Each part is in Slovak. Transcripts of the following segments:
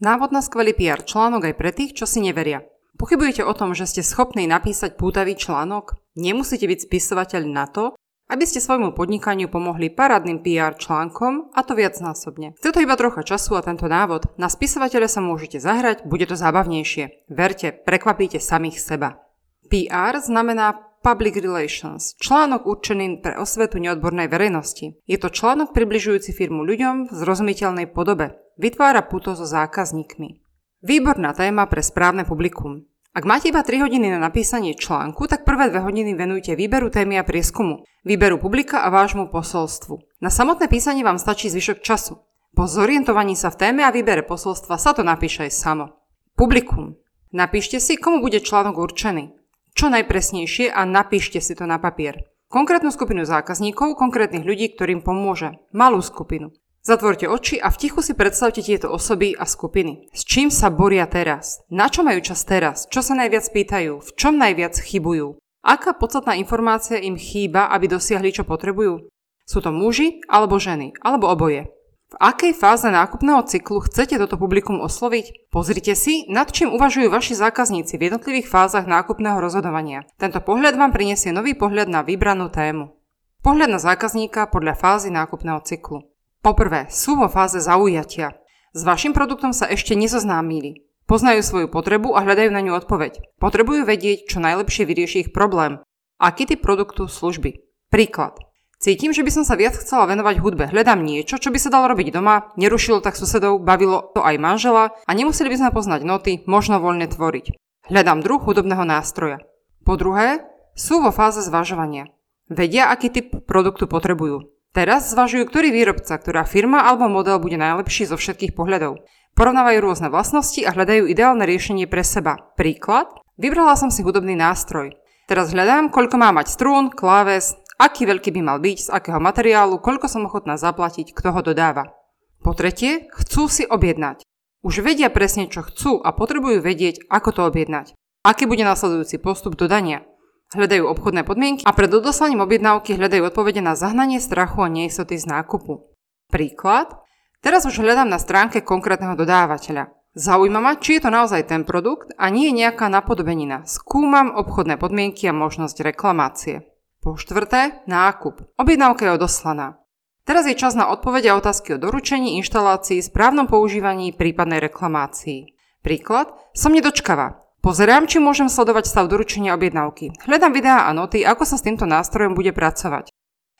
Návod na skvelý PR článok aj pre tých, čo si neveria. Pochybujete o tom, že ste schopní napísať pútavý článok? Nemusíte byť spisovateľ na to, aby ste svojmu podnikaniu pomohli parádnym PR článkom a to viacnásobne. Chce to iba trocha času a tento návod. Na spisovateľe sa môžete zahrať, bude to zábavnejšie. Verte, prekvapíte samých seba. PR znamená Public Relations, článok určený pre osvetu neodbornej verejnosti. Je to článok približujúci firmu ľuďom v zrozumiteľnej podobe. Vytvára puto so zákazníkmi. Výborná téma pre správne publikum. Ak máte iba 3 hodiny na napísanie článku, tak prvé 2 hodiny venujte výberu témy a prieskumu, výberu publika a vášmu posolstvu. Na samotné písanie vám stačí zvyšok času. Po zorientovaní sa v téme a výbere posolstva sa to napíše aj samo. Publikum. Napíšte si, komu bude článok určený. Čo najpresnejšie a napíšte si to na papier. Konkrétnu skupinu zákazníkov, konkrétnych ľudí, ktorým pomôže. Malú skupinu. Zatvorte oči a v tichu si predstavte tieto osoby a skupiny. S čím sa boria teraz? Na čo majú čas teraz? Čo sa najviac pýtajú? V čom najviac chybujú? Aká podstatná informácia im chýba, aby dosiahli, čo potrebujú? Sú to muži alebo ženy, alebo oboje. V akej fáze nákupného cyklu chcete toto publikum osloviť? Pozrite si, nad čím uvažujú vaši zákazníci v jednotlivých fázach nákupného rozhodovania. Tento pohľad vám prinesie nový pohľad na vybranú tému. Pohľad na zákazníka podľa fázy nákupného cyklu. Poprvé, sú vo fáze zaujatia. S vašim produktom sa ešte nezoznámili. Poznajú svoju potrebu a hľadajú na ňu odpoveď. Potrebujú vedieť, čo najlepšie vyrieši ich problém. Aký typ produktu, služby. Príklad. Cítim, že by som sa viac chcela venovať hudbe. Hľadám niečo, čo by sa dalo robiť doma, nerušilo tak susedov, bavilo to aj manžela a nemuseli by sme poznať noty, možno voľne tvoriť. Hľadám druh hudobného nástroja. Po druhé, sú vo fáze zvažovania. Vedia, aký typ produktu potrebujú. Teraz zvažujú, ktorý výrobca, ktorá firma alebo model bude najlepší zo všetkých pohľadov. Porovnávajú rôzne vlastnosti a hľadajú ideálne riešenie pre seba. Príklad? Vybrala som si hudobný nástroj. Teraz hľadám, koľko má mať strún, kláves, aký veľký by mal byť, z akého materiálu, koľko som ochotná zaplatiť, kto ho dodáva. Po tretie, chcú si objednať. Už vedia presne, čo chcú a potrebujú vedieť, ako to objednať. Aký bude nasledujúci postup dodania hľadajú obchodné podmienky a pred odoslaním objednávky hľadajú odpovede na zahnanie strachu a neistoty z nákupu. Príklad. Teraz už hľadám na stránke konkrétneho dodávateľa. Zaujíma ma, či je to naozaj ten produkt a nie je nejaká napodobenina. Skúmam obchodné podmienky a možnosť reklamácie. Po štvrté, nákup. Objednávka je odoslaná. Teraz je čas na odpovede a otázky o doručení, inštalácii, správnom používaní, prípadnej reklamácii. Príklad. Som nedočkavá. Pozerám, či môžem sledovať stav doručenia objednávky. Hľadám videá a noty, ako sa s týmto nástrojom bude pracovať.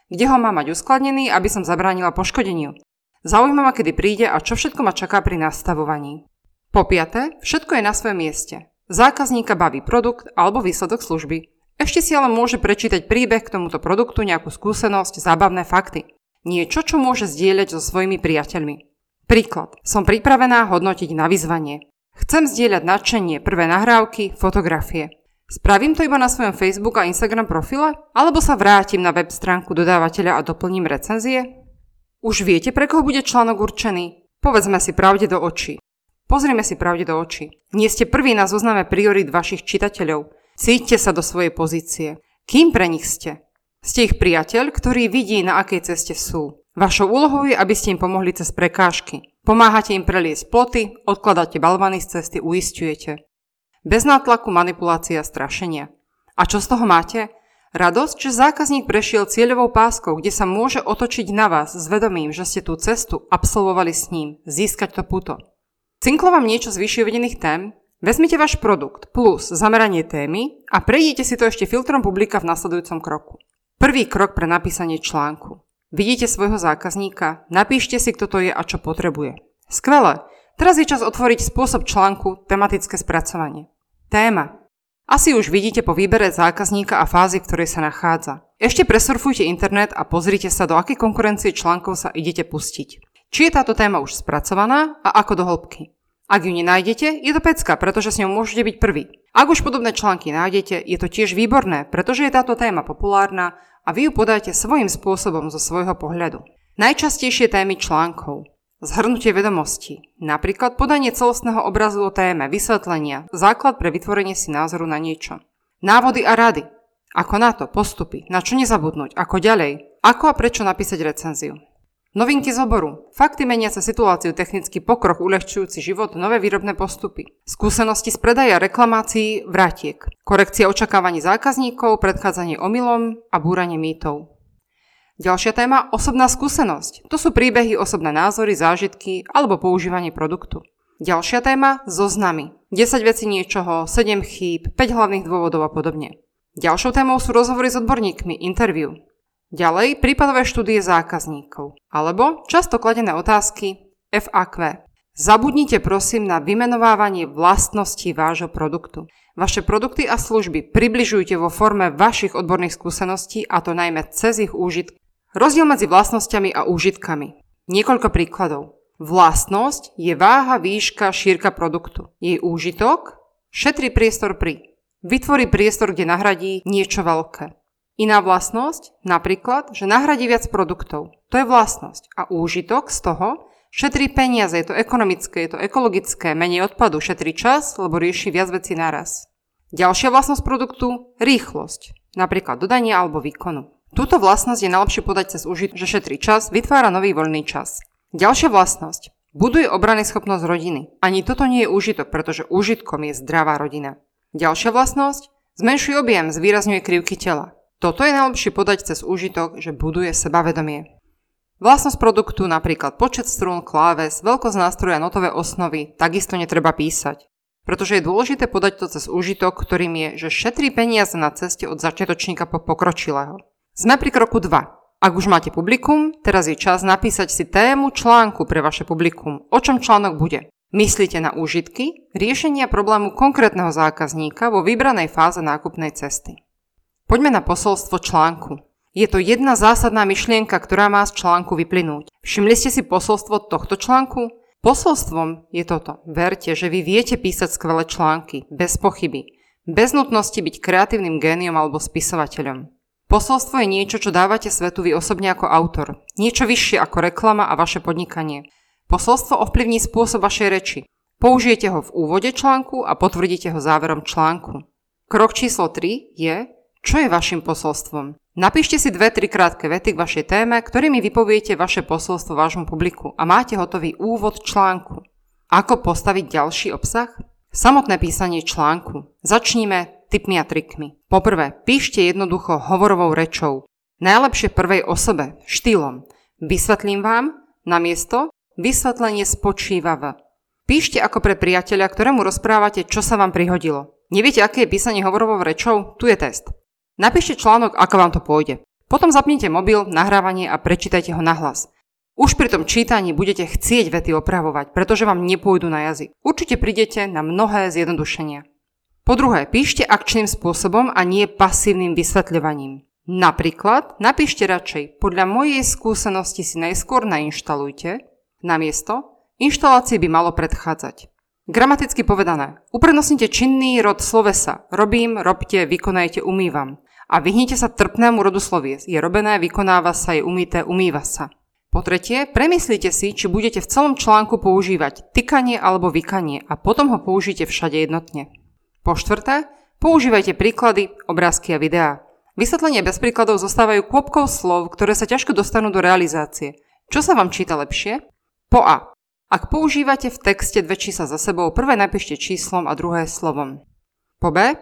Kde ho má mať uskladnený, aby som zabránila poškodeniu. Zaujíma ma, kedy príde a čo všetko ma čaká pri nastavovaní. Po piate, všetko je na svojom mieste. Zákazníka baví produkt alebo výsledok služby. Ešte si ale môže prečítať príbeh k tomuto produktu, nejakú skúsenosť, zábavné fakty. Niečo, čo môže zdieľať so svojimi priateľmi. Príklad. Som pripravená hodnotiť na vyzvanie. Chcem zdieľať nadšenie, prvé nahrávky, fotografie. Spravím to iba na svojom Facebook a Instagram profile? Alebo sa vrátim na web stránku dodávateľa a doplním recenzie? Už viete, pre koho bude článok určený? Povedzme si pravde do očí. Pozrime si pravde do očí. Nie ste prví na zozname priorit vašich čitateľov. Cíťte sa do svojej pozície. Kým pre nich ste? Ste ich priateľ, ktorý vidí, na akej ceste sú. Vašou úlohou je, aby ste im pomohli cez prekážky. Pomáhate im preliesť ploty, odkladáte balvany z cesty, uistujete. Bez nátlaku, manipulácia strašenia. A čo z toho máte? Radosť, že zákazník prešiel cieľovou páskou, kde sa môže otočiť na vás s vedomím, že ste tú cestu absolvovali s ním, získať to puto. Cinklo vám niečo z vyššie uvedených tém? Vezmite váš produkt plus zameranie témy a prejdite si to ešte filtrom publika v nasledujúcom kroku. Prvý krok pre napísanie článku. Vidíte svojho zákazníka? Napíšte si, kto to je a čo potrebuje. Skvelé. Teraz je čas otvoriť spôsob článku tematické spracovanie. Téma. Asi už vidíte po výbere zákazníka a fázi, v ktorej sa nachádza. Ešte presurfujte internet a pozrite sa, do akej konkurencie článkov sa idete pustiť. Či je táto téma už spracovaná a ako do hĺbky. Ak ju nenájdete, je to pecka, pretože s ňou môžete byť prvý. Ak už podobné články nájdete, je to tiež výborné, pretože je táto téma populárna a vy ju podáte svojím spôsobom zo svojho pohľadu. Najčastejšie témy článkov. Zhrnutie vedomostí. Napríklad podanie celostného obrazu o téme, vysvetlenia, základ pre vytvorenie si názoru na niečo. Návody a rady. Ako na to, postupy, na čo nezabudnúť, ako ďalej, ako a prečo napísať recenziu. Novinky z oboru. Fakty menia sa situáciu, technický pokrok uľahčujúci život, nové výrobné postupy. Skúsenosti z predaja reklamácií vrátiek. Korekcia očakávaní zákazníkov, predchádzanie omylom a búranie mýtov. Ďalšia téma – osobná skúsenosť. To sú príbehy, osobné názory, zážitky alebo používanie produktu. Ďalšia téma – zoznamy. 10 vecí niečoho, 7 chýb, 5 hlavných dôvodov a podobne. Ďalšou témou sú rozhovory s odborníkmi, interview. Ďalej, prípadové štúdie zákazníkov. Alebo často kladené otázky FAQ. Zabudnite prosím na vymenovávanie vlastností vášho produktu. Vaše produkty a služby približujte vo forme vašich odborných skúseností a to najmä cez ich úžitky. Rozdiel medzi vlastnosťami a úžitkami. Niekoľko príkladov. Vlastnosť je váha, výška, šírka produktu. Jej úžitok šetrí priestor pri. Vytvorí priestor, kde nahradí niečo veľké. Iná vlastnosť, napríklad, že nahradí viac produktov. To je vlastnosť. A úžitok z toho šetrí peniaze, je to ekonomické, je to ekologické, menej odpadu, šetrí čas, lebo rieši viac vecí naraz. Ďalšia vlastnosť produktu, rýchlosť, napríklad dodania alebo výkonu. Túto vlastnosť je najlepšie podať cez užitok, že šetrí čas, vytvára nový voľný čas. Ďalšia vlastnosť, buduje obrany schopnosť rodiny. Ani toto nie je úžitok, pretože úžitkom je zdravá rodina. Ďalšia vlastnosť, zmenšuje objem, zvýrazňuje krivky tela. Toto je najlepšie podať cez úžitok, že buduje sebavedomie. Vlastnosť produktu, napríklad počet strún, kláves, veľkosť nástroja, notové osnovy, takisto netreba písať. Pretože je dôležité podať to cez úžitok, ktorým je, že šetrí peniaze na ceste od začiatočníka po pokročilého. Sme pri kroku 2. Ak už máte publikum, teraz je čas napísať si tému článku pre vaše publikum. O čom článok bude? Myslíte na úžitky, riešenia problému konkrétneho zákazníka vo vybranej fáze nákupnej cesty. Poďme na posolstvo článku. Je to jedna zásadná myšlienka, ktorá má z článku vyplynúť. Všimli ste si posolstvo tohto článku? Posolstvom je toto. Verte, že vy viete písať skvelé články, bez pochyby. Bez nutnosti byť kreatívnym géniom alebo spisovateľom. Posolstvo je niečo, čo dávate svetu vy osobne ako autor. Niečo vyššie ako reklama a vaše podnikanie. Posolstvo ovplyvní spôsob vašej reči. Použijete ho v úvode článku a potvrdíte ho záverom článku. Krok číslo 3 je čo je vašim posolstvom? Napíšte si dve, tri krátke vety k vašej téme, ktorými vypoviete vaše posolstvo vášmu publiku a máte hotový úvod článku. Ako postaviť ďalší obsah? Samotné písanie článku. Začníme tipmi a trikmi. Poprvé, píšte jednoducho hovorovou rečou. Najlepšie prvej osobe, štýlom. Vysvetlím vám, na miesto vysvetlenie spočíva v. Píšte ako pre priateľa, ktorému rozprávate, čo sa vám prihodilo. Neviete, aké je písanie hovorovou rečou? Tu je test. Napíšte článok, ako vám to pôjde. Potom zapnite mobil, nahrávanie a prečítajte ho nahlas. Už pri tom čítaní budete chcieť vety opravovať, pretože vám nepôjdu na jazyk. Určite prídete na mnohé zjednodušenia. Po druhé, píšte akčným spôsobom a nie pasívnym vysvetľovaním. Napríklad, napíšte radšej, podľa mojej skúsenosti si najskôr nainštalujte, namiesto, inštalácie by malo predchádzať. Gramaticky povedané, uprednostnite činný rod slovesa. Robím, robte, vykonajte, umývam a vyhnite sa trpnému rodu slovies. Je robené, vykonáva sa, je umýté, umýva sa. Po tretie, premyslite si, či budete v celom článku používať tykanie alebo vykanie a potom ho použite všade jednotne. Po štvrté, používajte príklady, obrázky a videá. Vysvetlenie bez príkladov zostávajú kôpkou slov, ktoré sa ťažko dostanú do realizácie. Čo sa vám číta lepšie? Po A. Ak používate v texte dve čísla za sebou, prvé napíšte číslom a druhé slovom. Po B.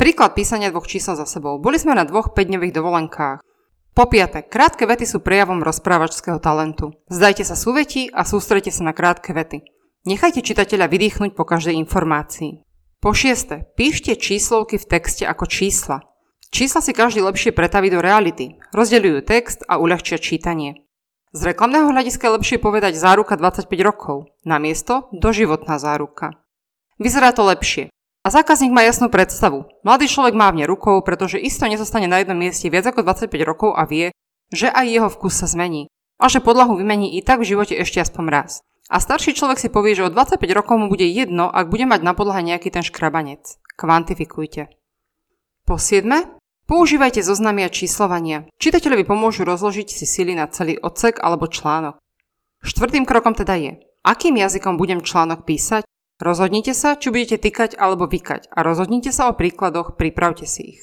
Príklad písania dvoch čísel za sebou. Boli sme na dvoch 5-dňových dovolenkách. Po piate, krátke vety sú prejavom rozprávačského talentu. Zdajte sa súveti a sústrete sa na krátke vety. Nechajte čitateľa vydýchnuť po každej informácii. Po šieste, píšte číslovky v texte ako čísla. Čísla si každý lepšie pretaví do reality, rozdeľujú text a uľahčia čítanie. Z reklamného hľadiska je lepšie povedať záruka 25 rokov, namiesto doživotná záruka. Vyzerá to lepšie, a zákazník má jasnú predstavu. Mladý človek mávne rukou, pretože isto nezostane na jednom mieste viac ako 25 rokov a vie, že aj jeho vkus sa zmení. A že podlahu vymení i tak v živote ešte aspoň raz. A starší človek si povie, že o 25 rokov mu bude jedno, ak bude mať na podlahe nejaký ten škrabanec. Kvantifikujte. Po 7. Používajte zoznamy a číslovania. Čitateľovi pomôžu rozložiť si sily na celý odsek alebo článok. Štvrtým krokom teda je, akým jazykom budem článok písať Rozhodnite sa, či budete tykať alebo vykať a rozhodnite sa o príkladoch, pripravte si ich.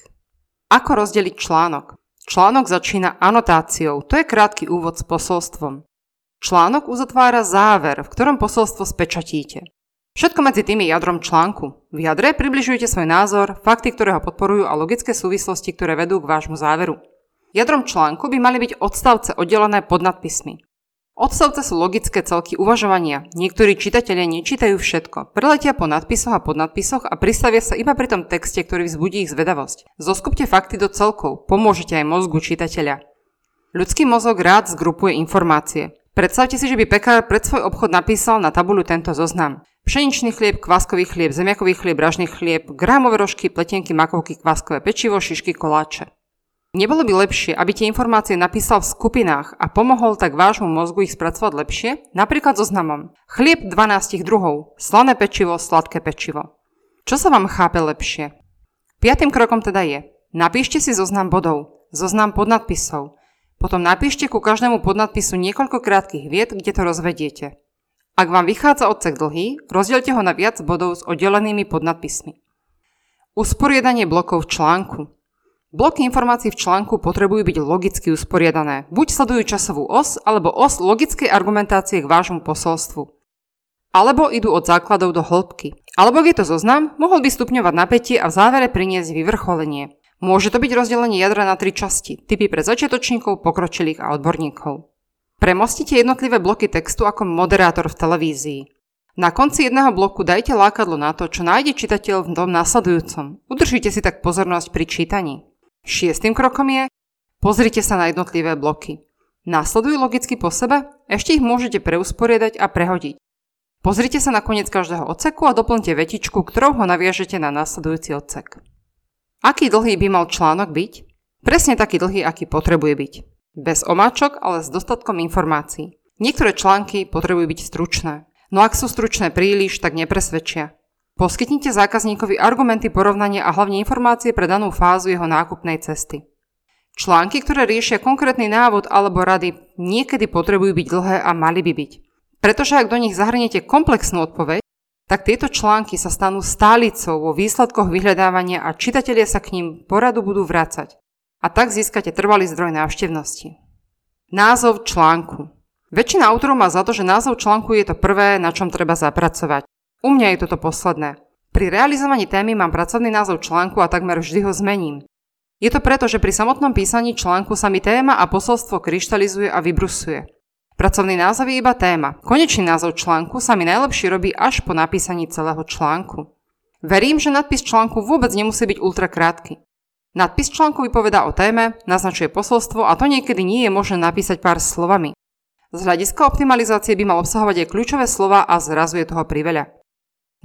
Ako rozdeliť článok? Článok začína anotáciou, to je krátky úvod s posolstvom. Článok uzatvára záver, v ktorom posolstvo spečatíte. Všetko medzi tým je jadrom článku. V jadre približujete svoj názor, fakty, ktoré ho podporujú a logické súvislosti, ktoré vedú k vášmu záveru. Jadrom článku by mali byť odstavce oddelené pod nadpismi. Odstavce sú logické celky uvažovania. Niektorí čitatelia nečítajú všetko. Preletia po nadpisoch a podnadpisoch a pristavia sa iba pri tom texte, ktorý vzbudí ich zvedavosť. Zoskupte fakty do celkov. Pomôžete aj mozgu čitateľa. Ľudský mozog rád zgrupuje informácie. Predstavte si, že by pekár pred svoj obchod napísal na tabuľu tento zoznam. Pšeničný chlieb, kváskový chlieb, zemiakový chlieb, ražný chlieb, grámové rožky, pletenky, makovky, kváskové pečivo, šišky, koláče. Nebolo by lepšie, aby tie informácie napísal v skupinách a pomohol tak vášmu mozgu ich spracovať lepšie, napríklad zoznamom chlieb 12 druhov, slané pečivo, sladké pečivo. Čo sa vám chápe lepšie? Piatým krokom teda je, napíšte si zoznam bodov, zoznam podnadpisov, potom napíšte ku každému podnadpisu niekoľko krátkých viet, kde to rozvediete. Ak vám vychádza odsek dlhý, rozdielte ho na viac bodov s oddelenými podnadpismi. Usporiadanie blokov v článku. Bloky informácií v článku potrebujú byť logicky usporiadané. Buď sledujú časovú os, alebo os logickej argumentácie k vášmu posolstvu. Alebo idú od základov do hĺbky. Alebo ak je to zoznam, mohol by stupňovať napätie a v závere priniesť vyvrcholenie. Môže to byť rozdelenie jadra na tri časti, typy pre začiatočníkov, pokročilých a odborníkov. Premostite jednotlivé bloky textu ako moderátor v televízii. Na konci jedného bloku dajte lákadlo na to, čo nájde čitateľ v tom následujúcom. Udržite si tak pozornosť pri čítaní. Šiestým krokom je pozrite sa na jednotlivé bloky. Následujú logicky po sebe? Ešte ich môžete preusporiadať a prehodiť. Pozrite sa na koniec každého odseku a doplňte vetičku, ktorou ho naviažete na následujúci odsek. Aký dlhý by mal článok byť? Presne taký dlhý, aký potrebuje byť. Bez omáčok, ale s dostatkom informácií. Niektoré články potrebujú byť stručné, no ak sú stručné príliš, tak nepresvedčia. Poskytnite zákazníkovi argumenty porovnania a hlavne informácie pre danú fázu jeho nákupnej cesty. Články, ktoré riešia konkrétny návod alebo rady, niekedy potrebujú byť dlhé a mali by byť. Pretože ak do nich zahrniete komplexnú odpoveď, tak tieto články sa stanú stálicou vo výsledkoch vyhľadávania a čitatelia sa k ním poradu budú vrácať a tak získate trvalý zdroj návštevnosti. Názov článku. Väčšina autorov má za to, že názov článku je to prvé, na čom treba zapracovať. U mňa je toto posledné. Pri realizovaní témy mám pracovný názov článku a takmer vždy ho zmením. Je to preto, že pri samotnom písaní článku sa mi téma a posolstvo kryštalizuje a vybrusuje. Pracovný názov je iba téma. Konečný názov článku sa mi najlepšie robí až po napísaní celého článku. Verím, že nadpis článku vôbec nemusí byť ultra krátky. Nadpis článku vypovedá o téme, naznačuje posolstvo a to niekedy nie je možné napísať pár slovami. Z hľadiska optimalizácie by mal obsahovať aj kľúčové slova a zrazu je toho priveľa.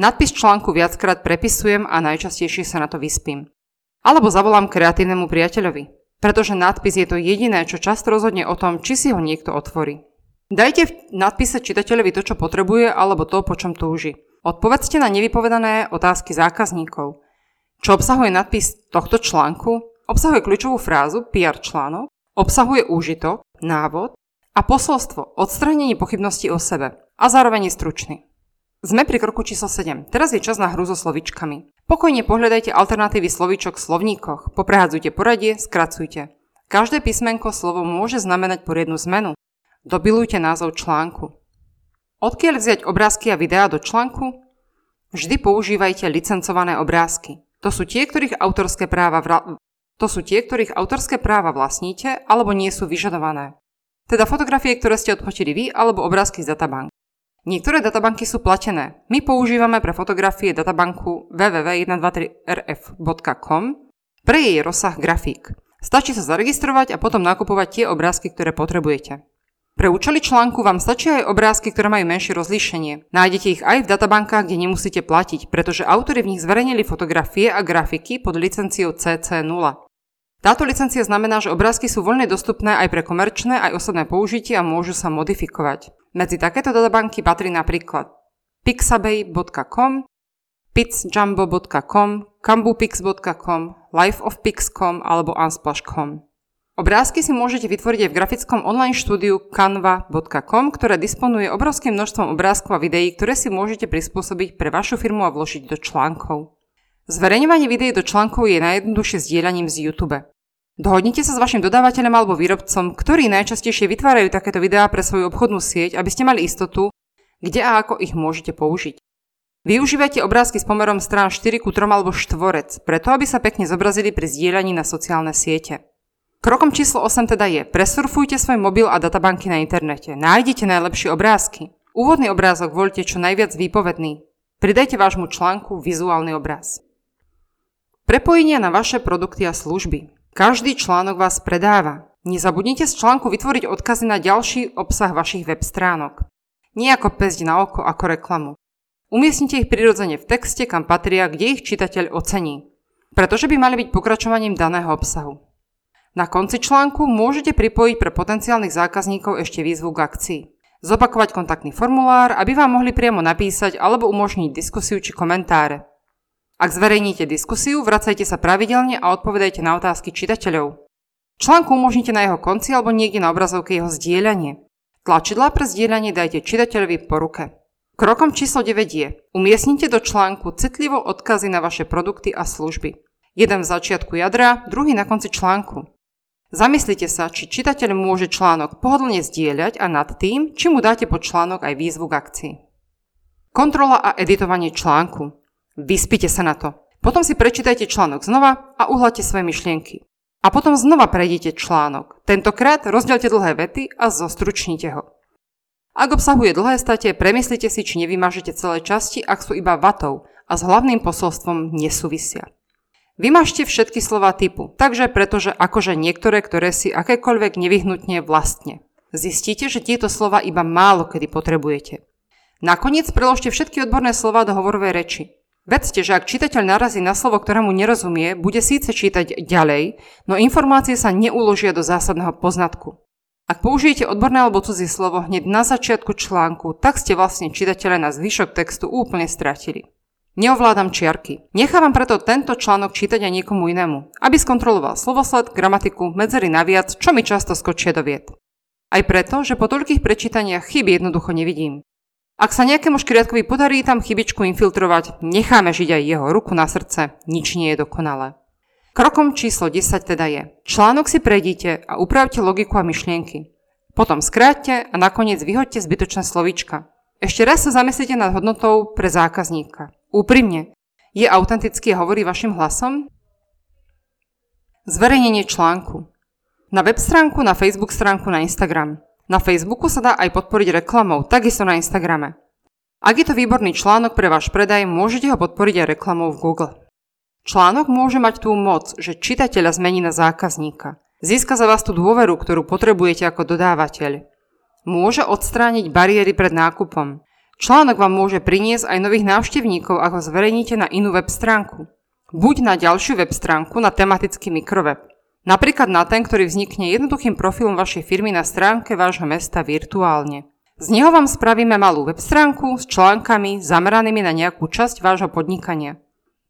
Nadpis článku viackrát prepisujem a najčastejšie sa na to vyspím. Alebo zavolám kreatívnemu priateľovi, pretože nadpis je to jediné, čo často rozhodne o tom, či si ho niekto otvorí. Dajte v nadpise čitateľovi to, čo potrebuje, alebo to, po čom túži. Odpovedzte na nevypovedané otázky zákazníkov. Čo obsahuje nadpis tohto článku? Obsahuje kľúčovú frázu PR článok, obsahuje úžitok, návod a posolstvo odstranení pochybností o sebe a zároveň je stručný. Sme pri kroku číslo 7. Teraz je čas na hru so slovičkami. Pokojne pohľadajte alternatívy slovíčok v slovníkoch, poprehádzujte poradie, skracujte. Každé písmenko slovo môže znamenať poriadnu zmenu. Dobilujte názov článku. Odkiaľ vziať obrázky a videá do článku? Vždy používajte licencované obrázky. To sú tie, ktorých autorské práva, vra... to sú tie, ktorých autorské práva vlastníte alebo nie sú vyžadované. Teda fotografie, ktoré ste odfotili vy alebo obrázky z databank. Niektoré databanky sú platené. My používame pre fotografie databanku www.123rf.com pre jej rozsah grafík. Stačí sa zaregistrovať a potom nakupovať tie obrázky, ktoré potrebujete. Pre účely článku vám stačia aj obrázky, ktoré majú menšie rozlíšenie. Nájdete ich aj v databankách, kde nemusíte platiť, pretože autory v nich zverejnili fotografie a grafiky pod licenciou CC0. Táto licencia znamená, že obrázky sú voľne dostupné aj pre komerčné, aj osobné použitie a môžu sa modifikovať. Medzi takéto databanky patrí napríklad pixabay.com, pixjumbo.com, cambupix.com, lifeofpix.com alebo unsplash.com. Obrázky si môžete vytvoriť aj v grafickom online štúdiu canva.com, ktoré disponuje obrovským množstvom obrázkov a videí, ktoré si môžete prispôsobiť pre vašu firmu a vložiť do článkov. Zverejňovanie videí do článkov je najjednoduchšie sdielaním z YouTube. Dohodnite sa s vašim dodávateľom alebo výrobcom, ktorí najčastejšie vytvárajú takéto videá pre svoju obchodnú sieť, aby ste mali istotu, kde a ako ich môžete použiť. Využívajte obrázky s pomerom strán 4 ku 3 alebo štvorec, preto aby sa pekne zobrazili pri zdieľaní na sociálne siete. Krokom číslo 8 teda je, presurfujte svoj mobil a databanky na internete. Nájdite najlepšie obrázky. Úvodný obrázok voľte čo najviac výpovedný. Pridajte vášmu článku vizuálny obraz. Prepojenia na vaše produkty a služby. Každý článok vás predáva. Nezabudnite z článku vytvoriť odkazy na ďalší obsah vašich web stránok. Nie ako pesť na oko, ako reklamu. Umiestnite ich prirodzene v texte, kam patria, kde ich čitateľ ocení. Pretože by mali byť pokračovaním daného obsahu. Na konci článku môžete pripojiť pre potenciálnych zákazníkov ešte výzvu k akcii. Zopakovať kontaktný formulár, aby vám mohli priamo napísať alebo umožniť diskusiu či komentáre. Ak zverejníte diskusiu, vracajte sa pravidelne a odpovedajte na otázky čitateľov. Článku umožnite na jeho konci alebo niekde na obrazovke jeho zdieľanie. Tlačidlá pre zdieľanie dajte čitateľovi po ruke. Krokom číslo 9 je umiestnite do článku citlivo odkazy na vaše produkty a služby. Jeden v začiatku jadra, druhý na konci článku. Zamyslite sa, či čitateľ môže článok pohodlne zdieľať a nad tým, či mu dáte pod článok aj výzvu k akcii. Kontrola a editovanie článku. Vyspite sa na to. Potom si prečítajte článok znova a uhľadte svoje myšlienky. A potom znova prejdite článok. Tentokrát rozdielte dlhé vety a zostručnite ho. Ak obsahuje dlhé state, premyslite si, či nevymažete celé časti, ak sú iba vatou a s hlavným posolstvom nesúvisia. Vymažte všetky slova typu, takže pretože akože niektoré, ktoré si akékoľvek nevyhnutne vlastne. Zistíte, že tieto slova iba málo kedy potrebujete. Nakoniec preložte všetky odborné slova do hovorovej reči. Vedzte, že ak čitateľ narazí na slovo, ktorému nerozumie, bude síce čítať ďalej, no informácie sa neuložia do zásadného poznatku. Ak použijete odborné alebo cudzie slovo hneď na začiatku článku, tak ste vlastne čitateľa na zvyšok textu úplne stratili. Neovládam čiarky. Nechávam preto tento článok čítať aj niekomu inému, aby skontroloval slovosled, gramatiku, medzery naviac, čo mi často skočia do vied. Aj preto, že po toľkých prečítaniach chyby jednoducho nevidím. Ak sa nejakému škriatkovi podarí tam chybičku infiltrovať, necháme žiť aj jeho ruku na srdce, nič nie je dokonalé. Krokom číslo 10 teda je, článok si prejdite a upravte logiku a myšlienky. Potom skráťte a nakoniec vyhoďte zbytočné slovíčka. Ešte raz sa zamyslite nad hodnotou pre zákazníka. Úprimne, je autentický a hovorí vašim hlasom? Zverejnenie článku. Na web stránku, na Facebook stránku, na Instagram. Na Facebooku sa dá aj podporiť reklamou, takisto na Instagrame. Ak je to výborný článok pre váš predaj, môžete ho podporiť aj reklamou v Google. Článok môže mať tú moc, že čitateľa zmení na zákazníka. Získa za vás tú dôveru, ktorú potrebujete ako dodávateľ. Môže odstrániť bariéry pred nákupom. Článok vám môže priniesť aj nových návštevníkov, ak ho zverejníte na inú web stránku. Buď na ďalšiu web stránku na tematický mikroweb. Napríklad na ten, ktorý vznikne jednoduchým profilom vašej firmy na stránke vášho mesta virtuálne. Z neho vám spravíme malú web stránku s článkami zameranými na nejakú časť vášho podnikania.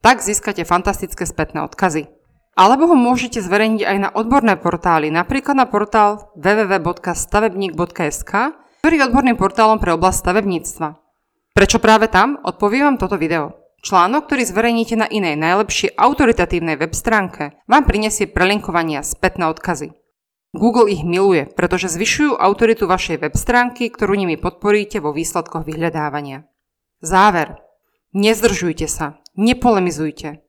Tak získate fantastické spätné odkazy. Alebo ho môžete zverejniť aj na odborné portály, napríklad na portál www.stavebník.sk, ktorý je odborným portálom pre oblasť stavebníctva. Prečo práve tam? Odpoviem vám toto video. Článok, ktorý zverejníte na inej, najlepšej autoritatívnej web stránke, vám prinesie prelinkovania späť na odkazy. Google ich miluje, pretože zvyšujú autoritu vašej web stránky, ktorú nimi podporíte vo výsledkoch vyhľadávania. Záver. Nezdržujte sa. Nepolemizujte.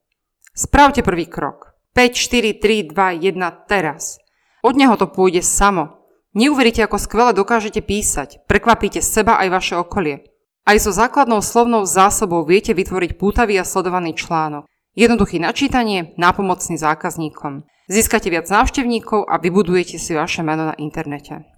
Spravte prvý krok. 5, 4, 3, 2, 1, teraz. Od neho to pôjde samo. Neuveríte, ako skvele dokážete písať. Prekvapíte seba aj vaše okolie. Aj so základnou slovnou zásobou viete vytvoriť pútavý a sledovaný článok. Jednoduchý načítanie, nápomocný zákazníkom. Získate viac návštevníkov a vybudujete si vaše meno na internete.